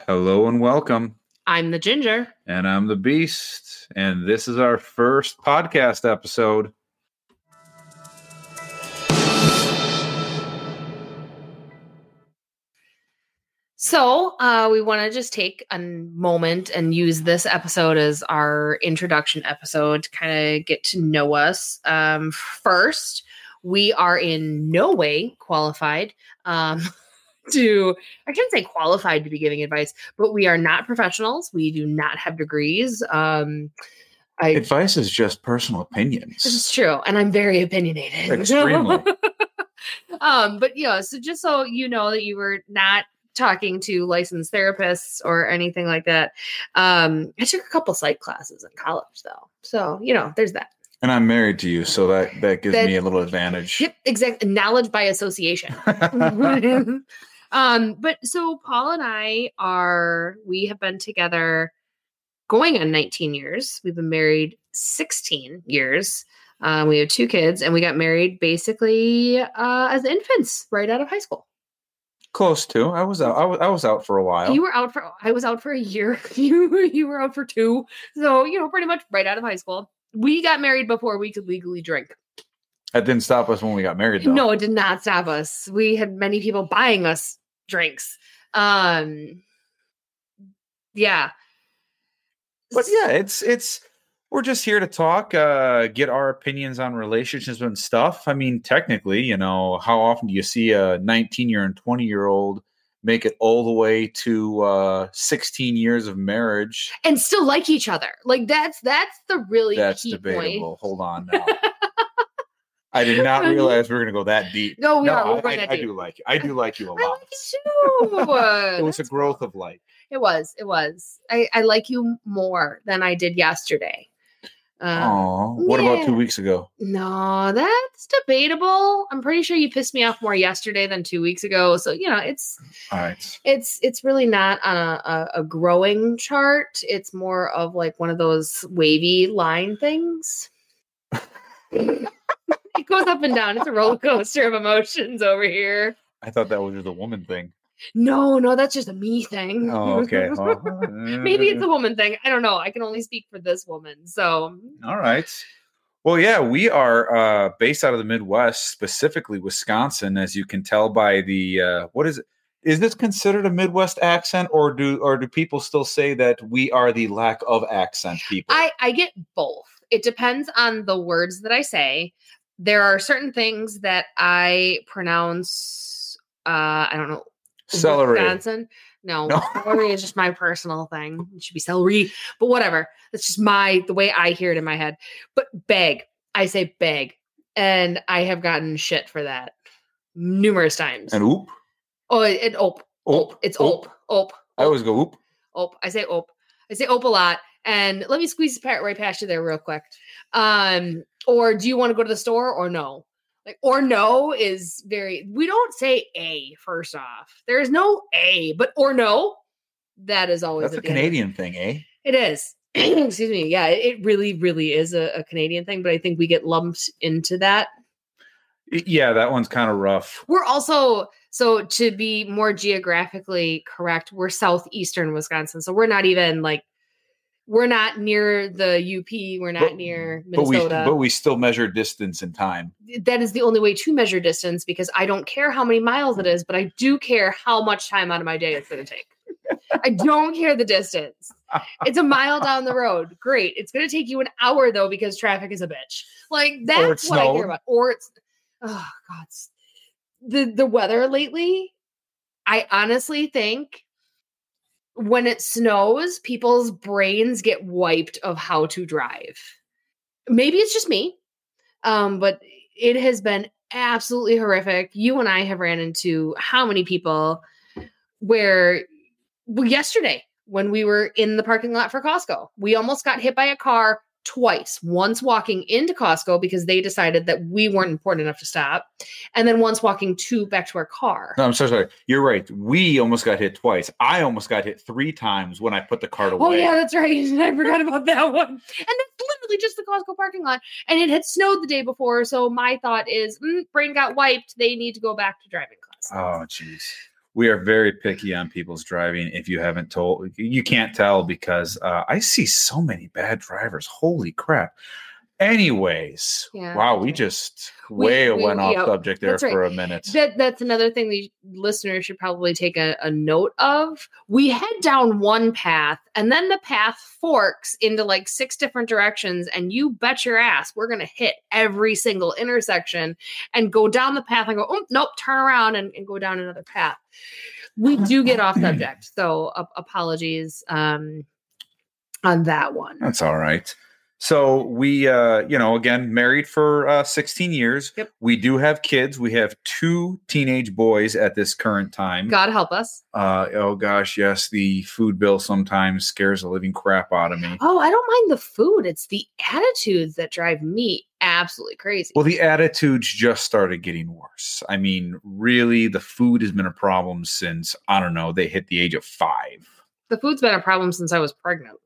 Hello and welcome. I'm the ginger. And I'm the Beast. And this is our first podcast episode. So, uh, we want to just take a moment and use this episode as our introduction episode to kind of get to know us. Um, first, we are in no way qualified um, to, I shouldn't say qualified to be giving advice, but we are not professionals. We do not have degrees. Um, I, Advice is just personal opinions. this is true. And I'm very opinionated. Extremely. um, but yeah, so just so you know that you were not talking to licensed therapists or anything like that. Um, I took a couple psych classes in college though. So, you know, there's that. And I'm married to you, so that, that gives That- me a little advantage. Yep, exact knowledge by association. um, but so Paul and I are we have been together going on 19 years. We've been married 16 years. Um, we have two kids, and we got married basically uh, as infants, right out of high school. Close to. I was out. I was, I was out for a while. You were out for I was out for a year. You you were out for two. So, you know, pretty much right out of high school. We got married before we could legally drink. that didn't stop us when we got married, though. No, it did not stop us. We had many people buying us drinks. Um yeah. But yeah, it's it's we're just here to talk, uh, get our opinions on relationships and stuff. I mean, technically, you know, how often do you see a 19 year and 20 year old make it all the way to uh 16 years of marriage? And still like each other. Like that's that's the really That's key debatable. point. Hold on now. I did not realize we were going to go that deep. No, we no, are. We're I, going I- that I deep. do like you. I do like you a lot. I like you too. it was a That's growth of like. It was. It was. I, I like you more than I did yesterday. Um, Oh, what about two weeks ago? No, that's debatable. I'm pretty sure you pissed me off more yesterday than two weeks ago. So you know, it's All right. it's it's really not on a, a, a growing chart. It's more of like one of those wavy line things. it goes up and down. It's a roller coaster of emotions over here. I thought that was just a woman thing. No, no, that's just a me thing. Oh, okay. Well, Maybe it's a woman thing. I don't know. I can only speak for this woman. So All right. Well, yeah, we are uh, based out of the Midwest, specifically Wisconsin, as you can tell by the uh, what is it? Is this considered a Midwest accent, or do or do people still say that we are the lack of accent people? I I get both. It depends on the words that I say. There are certain things that I pronounce. Uh, I don't know. Celery. Wisconsin. No, No. celery is just my personal thing. It should be celery, but whatever. That's just my the way I hear it in my head. But bag, I say bag, and I have gotten shit for that numerous times. And oop. oh, it, it op, op. It's op, op. I always go oop. op. I say op. I say op a lot. And let me squeeze the right past you there real quick. Um, or do you want to go to the store or no? Like or no is very we don't say a first off. There is no a, but or no. That is always That's a at the end. Canadian thing, eh? It is. Excuse me. Yeah, it it really, really is a, a Canadian thing, but I think we get lumped into that Yeah, that one's kind of rough. we're also so to be more geographically correct, we're southeastern Wisconsin. So we're not even like we're not near the UP, we're not But- near But we Minnesota. but we still measure distance and time. that is the only way to measure distance because I don't care how many miles it is, but I do care how much time out of my day it's going to take. I don't care the distance. It's a mile down the road. Great. It's going to take you an hour though because traffic is a bitch. Like that's what I snowed. care about. Or it's oh god. The the weather lately, I honestly think when it snows, people's brains get wiped of how to drive. Maybe it's just me. Um, but it has been absolutely horrific. You and I have ran into how many people where well, yesterday when we were in the parking lot for Costco, we almost got hit by a car twice. Once walking into Costco because they decided that we weren't important enough to stop, and then once walking to back to our car. No, I'm so sorry. You're right. We almost got hit twice. I almost got hit three times when I put the cart away. Oh yeah, that's right. I forgot about that one. And that's literally just the Costco parking lot. And it had snowed the day before, so my thought is, mm, brain got wiped. They need to go back to driving class. Oh, jeez. We are very picky on people's driving. If you haven't told, you can't tell because uh, I see so many bad drivers. Holy crap! Anyways, Yeah, wow, we just way we- went off subject there that's right. for a minute. That that's another thing the listeners should probably take a, a note of. We head down one path and then the path forks into like six different directions, and you bet your ass we're gonna hit every single intersection and go down the path and go, oh nope, turn around and, and go down another path. We do get off subject, so ap- apologies um on that one. That's all right. So we, uh, you know, again, married for uh, 16 years. Yep. We do have kids. We have two teenage boys at this current time. God help us. Uh, oh gosh, yes, the food bill sometimes scares the living crap out of me. Oh, I don't mind the food. It's the attitudes that drive me absolutely crazy. Well, the attitudes just started getting worse. I mean, really, the food has been a problem since I don't know they hit the age of five. the food's been a problem since I was pregnant.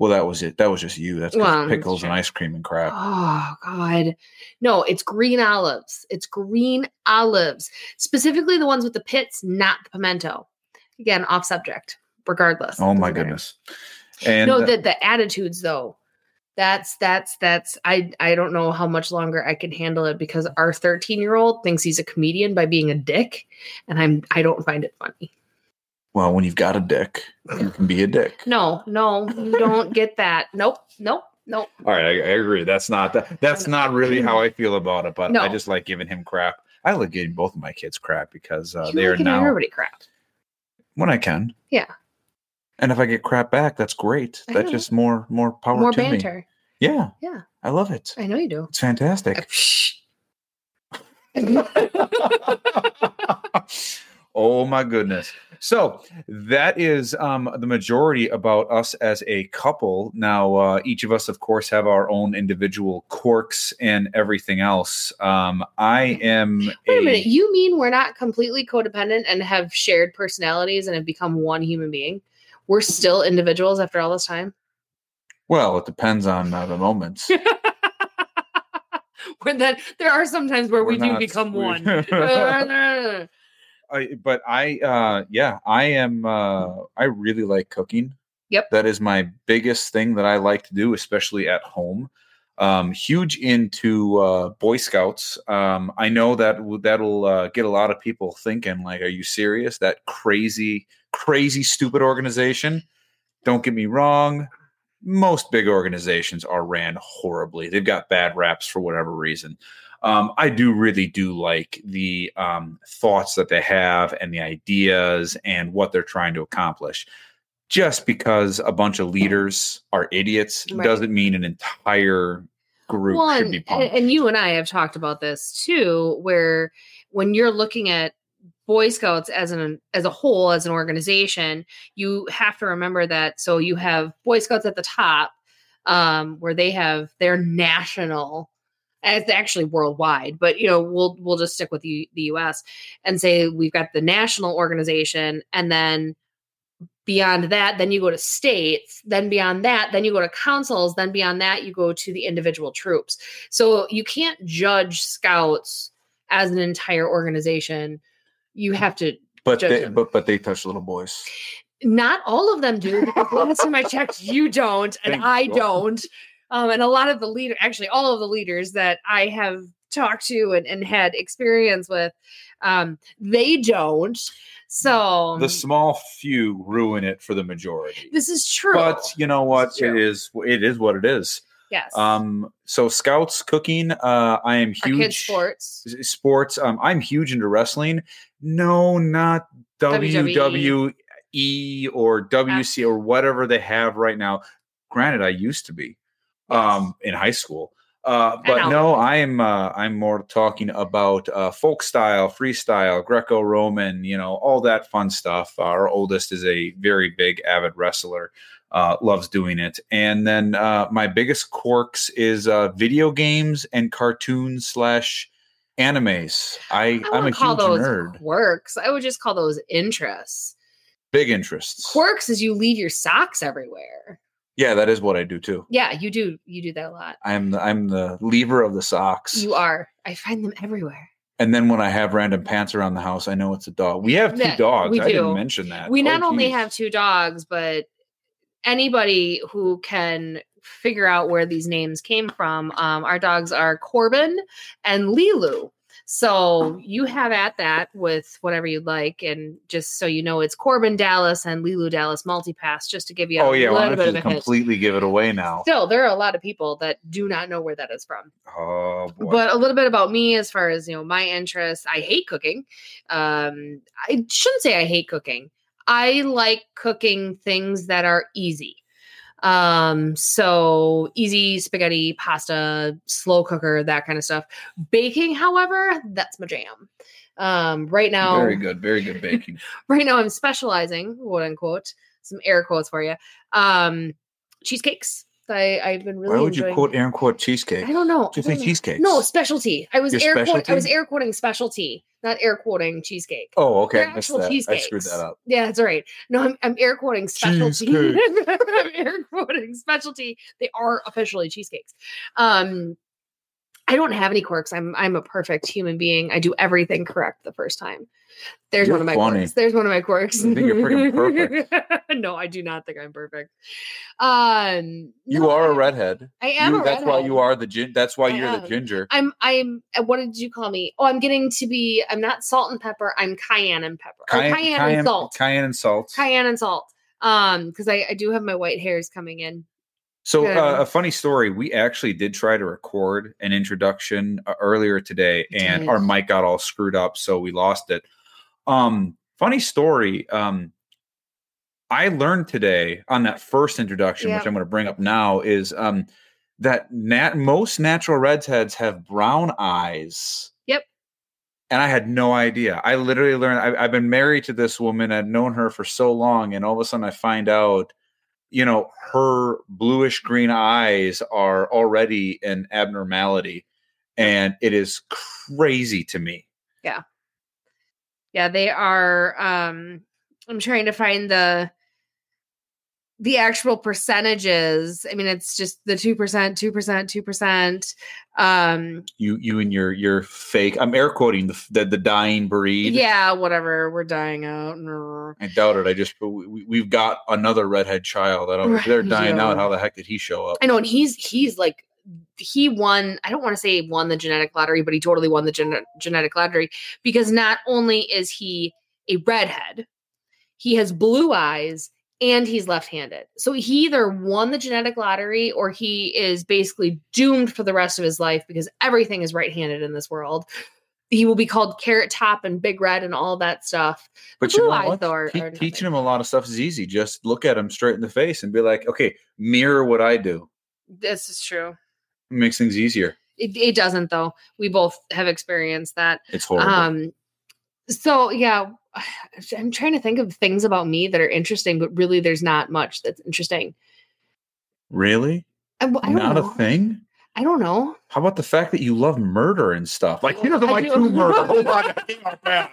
Well, that was it. That was just you. That's Well, pickles and ice cream and crap. Oh God. No, it's green olives. It's green olives. Specifically the ones with the pits, not the pimento. Again, off subject. Regardless. Oh my matter. goodness! And no, the the attitudes though. That's that's that's I I don't know how much longer I can handle it because our 13 year old thinks he's a comedian by being a dick, and I'm I don't find it funny. Well, when you've got a dick, you can be a dick. No, no, you don't get that. Nope, nope, nope. All right, I, I agree. That's not that, that's not really how I feel about it, but I just like giving him crap. I like giving both of my kids crap because uh, they like are giving now everybody crap. when I can. Yeah. And if I get crap back, that's great. I That's know. just more more power More to me. banter. Yeah. Yeah. I love it. I know you do. It's fantastic. oh my goodness. So that is um, the majority about us as a couple. Now, uh, each of us, of course, have our own individual quirks and everything else. Um, I am Wait a minute. You mean we're not completely codependent and have shared personalities and have become one human being? We're still individuals after all this time? well, it depends on uh, the moments. When that there are some times where we We're do not- become we- one. I, but I, uh, yeah, I am. Uh, I really like cooking. Yep. that is my biggest thing that I like to do, especially at home. Um, huge into uh, Boy Scouts. Um, I know that w- that'll uh, get a lot of people thinking, like, "Are you serious? That crazy, crazy, stupid organization." Don't get me wrong. Most big organizations are ran horribly. They've got bad raps for whatever reason um, I do really do like the um, thoughts that they have and the ideas and what they're trying to accomplish. Just because a bunch of leaders are idiots Right. doesn't mean an entire group Well, should and, be pumped. and you and I have talked about this too, where when you're looking at Boy Scouts as an as a whole, as an organization, you have to remember that. So you have Boy Scouts at the top, um, where they have their national. And It's actually worldwide, but you know we'll we'll just stick with the, the U.S. and say we've got the national organization, and then beyond that, then you go to states. Then beyond that, then you go to councils. Then beyond that, you go to the individual troops. So you can't judge scouts as an entire organization. You have to. but judge they, them. but but they touch little boys. Not all of them do. Last time I checked, you don't, and Thank I don't. Um, and a lot of the leader, actually, all of the leaders that I have talked to and, and had experience with, um, they don't. So The small few ruin it for the majority. this is true. But you know what? It is it is what it is. yes, Um, so scouts cooking. Uh, I am huge. kids' sports. sports. Um, I'm huge into wrestling. No, not WWE. WWE or WC or whatever they have right now. Granted, I used to be um, in high school. Uh, but no, I'm uh, I'm more talking about uh, folk style, freestyle, Greco-Roman, you know, all that fun stuff. Our oldest is a very big avid wrestler, uh, loves doing it. And then uh, my biggest quirks is uh, video games and cartoons slash animes. I, I I'm a call huge those nerd. quirks. I would just call those interests. Big interests. Quirks is you leave your socks everywhere. Yeah, that is what I do too. Yeah, you do. You do that a lot. I'm the I'm the lever of the socks. You are. I find them everywhere. And then when I have random pants around the house, I know it's a dog. We have two dogs. we I didn't do. mention that. we Oh, not only have two dogs, but anybody who can figure out where these names came from, um, our dogs are Corbin and Lilu. So you have at that with whatever you'd like, and just so you know, it's Korben Dallas and Leeloo Dallas multipass, just to give you a Oh yeah, little why bit of you a hint. completely give it away now? Still, there are a lot of people that do not know where that is from. Oh boy. But a little bit about me as far as you know, my interests. I hate cooking. Um, I shouldn't say I hate cooking. I like cooking things that are easy. Um, so easy spaghetti, pasta, slow cooker, that kind of stuff. Baking, however, that's my jam. Um, right now, very good, very good baking. right now I'm specializing, quote unquote, some air quotes for you. Um, cheesecakes. I, I've been really Why would you quote air quote cheesecake? I don't know. Did you I say don't know. cheesecakes? No, specialty. I was Your air quoting. I was air quoting specialty, not air quoting cheesecake. Oh, okay. They're I missed actual that. I screwed that up. Yeah, that's right. No, I'm, I'm air quoting specialty. I'm air quoting specialty. They are officially cheesecakes. Um, I don't have any quirks. I'm I'm a perfect human being. I do everything correct the first time. There's You're one of my funny. quirks. There's one of my quirks. I think you're freaking perfect. no, I do not think I'm perfect. Um, You no, are a redhead. I am. You- a that's why redhead. you are the gin. That's why I you're am. the ginger. I'm I'm uh, what did you call me? Oh, I'm getting to be I'm not salt and pepper, I'm cayenne and pepper. Or cayenne, and salt. Cayenne and salt. Cayenne and salt. Um, because I, I do have my white hairs coming in. So uh, a funny story. We actually did try to record an introduction uh, earlier today, and our mic got all screwed up, so we lost it. Um, funny story. Um, I learned today on that first introduction, which I'm going to bring up now, is um, that nat- most natural redheads have brown eyes. Yep. And I had no idea. I literally learned. I, I've been married to this woman. I've known her for so long, and all of a sudden, I find out, you know, her bluish green eyes are already an abnormality, and it is crazy to me. Yeah, Yeah, they are um I'm trying to find the the actual percentages. I mean, it's just the two percent, two percent, two percent. Um, You, you, and your your fake. I'm air quoting the the, the dying breed. yeah, whatever. We're dying out. I doubt it. I just we, we've got another redhead child. I don't. If they're dying yeah. out. How the heck did he show up? I know, and he's he's like he won. I don't want to say won the genetic lottery, but he totally won the gen- genetic lottery because not only is he a redhead, he has blue eyes and he's left-handed. So he either won the genetic lottery or he is basically doomed for the rest of his life because everything is right-handed in this world. He will be called Carrot Top and Big Red and all that stuff. But The you know eyes, what? are- Te- are teaching him a lot of stuff is easy. Just look at him straight in the face and be like, okay, mirror what I do. This is true. It makes things easier. It, it doesn't though. We both have experienced that. It's horrible. Um, so yeah, I'm trying to think of things about me that are interesting, but really, there's not much that's interesting. really? I, I don't Not know. a thing. I don't know. How about the fact that you love murder and stuff? Like he doesn't I like do. true murder. Hold on, that came out bad.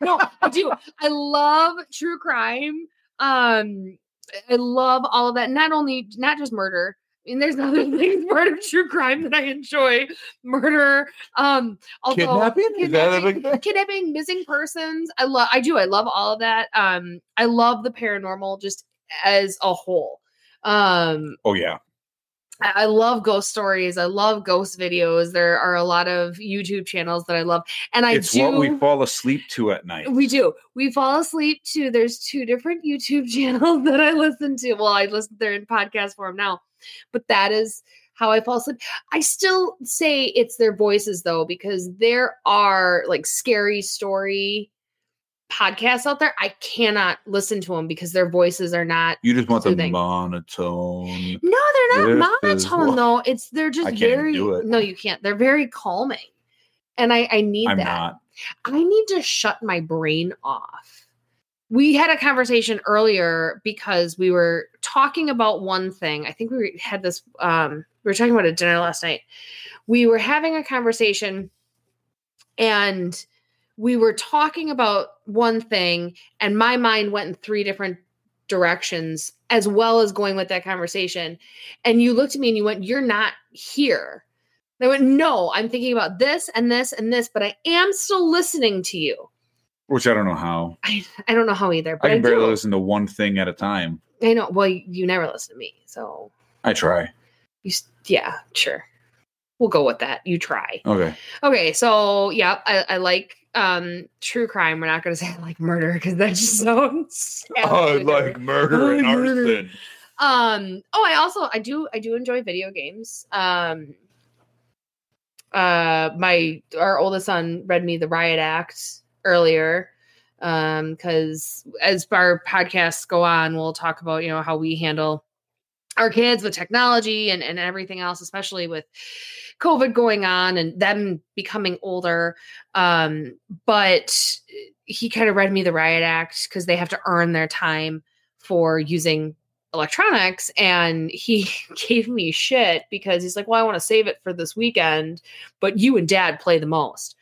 no, I do. I love true crime. Um, I love all of that. Not only, not just murder. I mean, there's other things, murder, true crime that I enjoy. Murder, um, although Kidnapping? Is that a big kidnapping, kidnapping, missing persons. I love. I do. I love all of that. Um, I love the paranormal just as a whole. Um, Oh yeah. I love ghost stories. I love ghost videos. There are a lot of YouTube channels that I love, and I it's do. what we fall asleep to at night. We do. We fall asleep to. There's two different YouTube channels that I listen to. Well, I listen. They're in podcast form now, but that is how I fall asleep. I still say it's their voices though, because there are like scary story podcasts out there. I cannot listen to them because their voices are not. You just want the monotone. No, they're not monotone though. It's they're just I can't even very. No, you can't. They're very calming, and I I need I'm that. not. I need to shut my brain off. We had a conversation earlier because we were talking about one thing. I think we had this um we were talking about at dinner last night. We were having a conversation and we were talking about one thing and my mind went in three different directions as well as going with that conversation. And you looked at me and you went, "You're not here." I went, no, I'm thinking about this and this and this, but I am still listening to you. Which I don't know how. I, I don't know how either, but I I, can barely do. listen to one thing at a time. I know. Well, you, you never listen to me, so I try. you, yeah, sure. We'll go with that. You try. Okay. Okay, so yeah, I, I like um true crime. We're not going to say I like murder because that just sounds. I like murder and arson. Um. Oh, I also I do I do enjoy video games. Um. Uh, my our oldest son read me the Riot Act earlier. Um, because as our podcasts go on, we'll talk about you know how we handle our kids with technology and and everything else, especially with COVID going on and them becoming older. Um, but he kind of read me the Riot Act because they have to earn their time for using electronics and he gave me shit because he's like well i want to save it for this weekend but you and dad play the most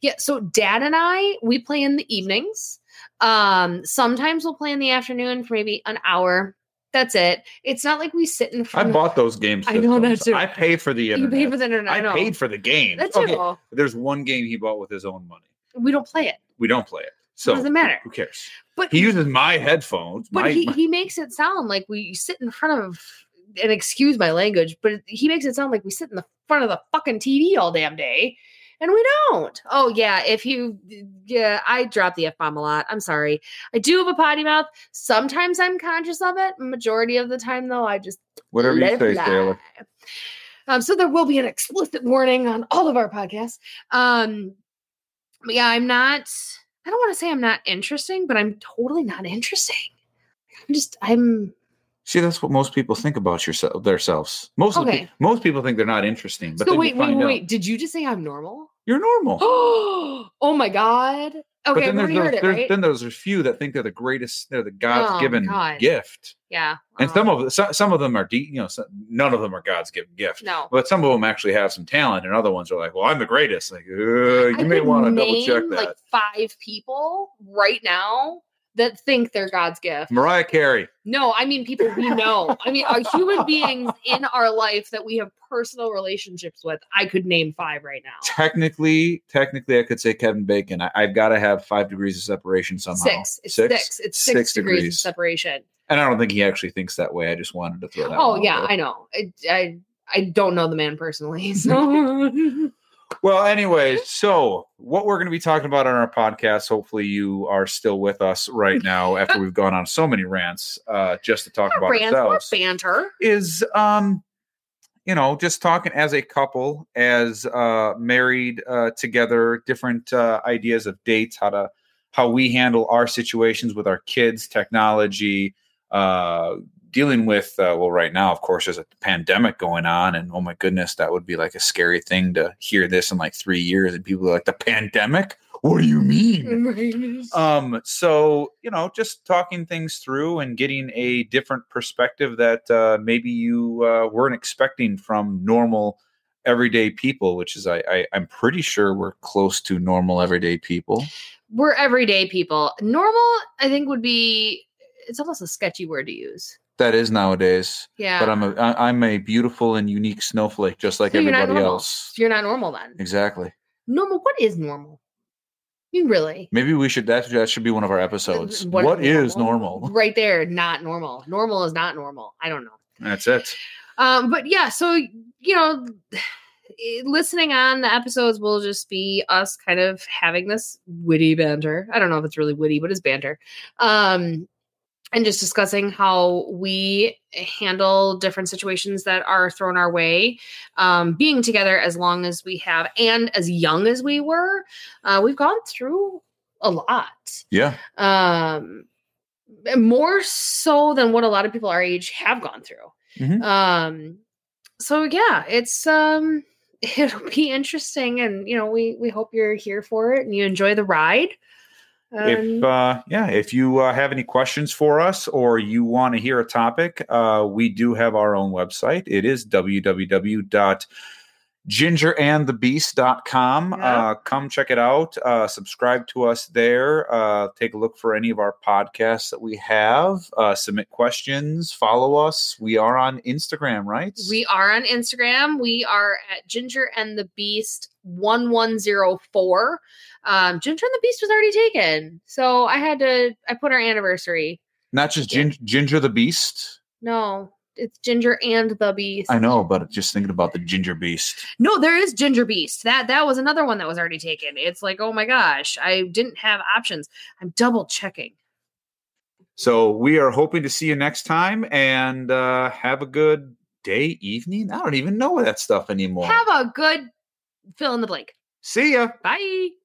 yeah so dad and i we play in the evenings um sometimes we'll play in the afternoon for maybe an hour that's it it's not like we sit in front. I bought those games. I know that systems. too. I pay for the you internet. pay for the internet I, i, paid for the game. that's Okay. it There's one game he bought with his own money. we don't play it We don't play it. So it doesn't matter. Who cares? but He uses my headphones. But my, he, my- he makes it sound like we sit in front of, and excuse my language, but he makes it sound like we sit in the front of the fucking TV all damn day. And we don't. Oh, yeah. If you, yeah, I drop the F bomb a lot. I'm sorry. I do have a potty mouth. Sometimes I'm conscious of it. Majority of the time, though, I just whatever you say. Taylor. Um, so there will be an explicit warning on all of our podcasts. Um, but yeah, I'm not. I don't want to say I'm not interesting, but I'm totally not interesting. I'm just. I'm. See, that's what most people think about yourself themselves. Most Okay. pe- most people think they're not interesting, but so wait, wait, wait, wait. Did you just say I'm normal? You're normal. oh my god. but Okay, then there's, heard those, it, there's right? then there's a few that think they're the greatest, they're the God's given God. gift, yeah. and Oh, some of the- some, some of them are deep. You know, some, none of them are God's given gift. no. But some of them actually have some talent, and other ones are like, "Well, I'm the greatest." Like, uh, you may want to double check that. Like five people right now that think they're God's gift. Mariah Carey, No, I mean people we know. I mean, are human beings in our life that we have personal relationships with. I could name five right now. technically, technically, I could say Kevin Bacon. I, I've got to have five degrees of separation somehow. Six. It's six. It's six, Six degrees, degrees. of separation. And I don't think he actually thinks that way. I just wanted to throw that. Oh yeah. I know. I, I I don't know the man personally, so Well, anyway, so what we're going to be talking about on our podcast, hopefully you are still with us right now after we've gone on so many rants uh, just to talk about rants ourselves, banter. is, um, you know, just talking as a couple, as uh, married uh, together, different uh, ideas of dates, how to, how we handle our situations with our kids, technology, uh, dealing with uh, well right now of course there's a pandemic going on and oh my goodness that would be like a scary thing to hear this in like three years and people are like the pandemic what do you mean um so you know just talking things through and getting a different perspective that uh, maybe you uh, weren't expecting from normal everyday people which is I, I i'm pretty sure we're close to normal everyday people We're everyday people. Normal, I think, would be. It's almost a sketchy word to use. That is nowadays Yeah, but i'm a I, i'm a beautiful and unique snowflake just like So you're everybody else You're not normal then. exactly Normal. What is normal? I mean, really? Maybe we should that that should be one of our episodes. What what is normal? Right there, not normal. Normal is not normal. I don't know. That's it. Um, but yeah, so you know, listening on the episodes will just be us kind of having this witty banter. I don't know if it's really witty, but it's banter. Um, and just discussing how we handle different situations that are thrown our way. Um, being together as long as we have and as young as we were, uh, we've gone through a lot Yeah. um more so than what a lot of people our age have gone through Mhm. um so yeah it's um it'll be interesting and you know we we hope you're here for it and you enjoy the ride if Um, uh, yeah, if you uh, have any questions for us or you want to hear a topic, uh, we do have our own website. It is gingerandthebeast.com. Yeah. Uh, come check it out. Uh, subscribe to us there. Uh, take a look for any of our podcasts that we have. Uh, submit questions. Follow us. We are on Instagram, right? We are on Instagram. We are at Ginger and the Beast 1104. Um, Ginger and the Beast was already taken. So I had to, I put our anniversary. Not just. Gin- Ginger the Beast. No, it's Ginger and the Beast. I know, but just thinking about the Ginger Beast. No, there is Ginger Beast. That that was another one that was already taken. It's like, oh my gosh, I didn't have options. I'm double checking. So we are hoping to see you next time and uh, have a good day, evening. I don't even know that stuff anymore. Have a good fill in the blank. see ya. Bye.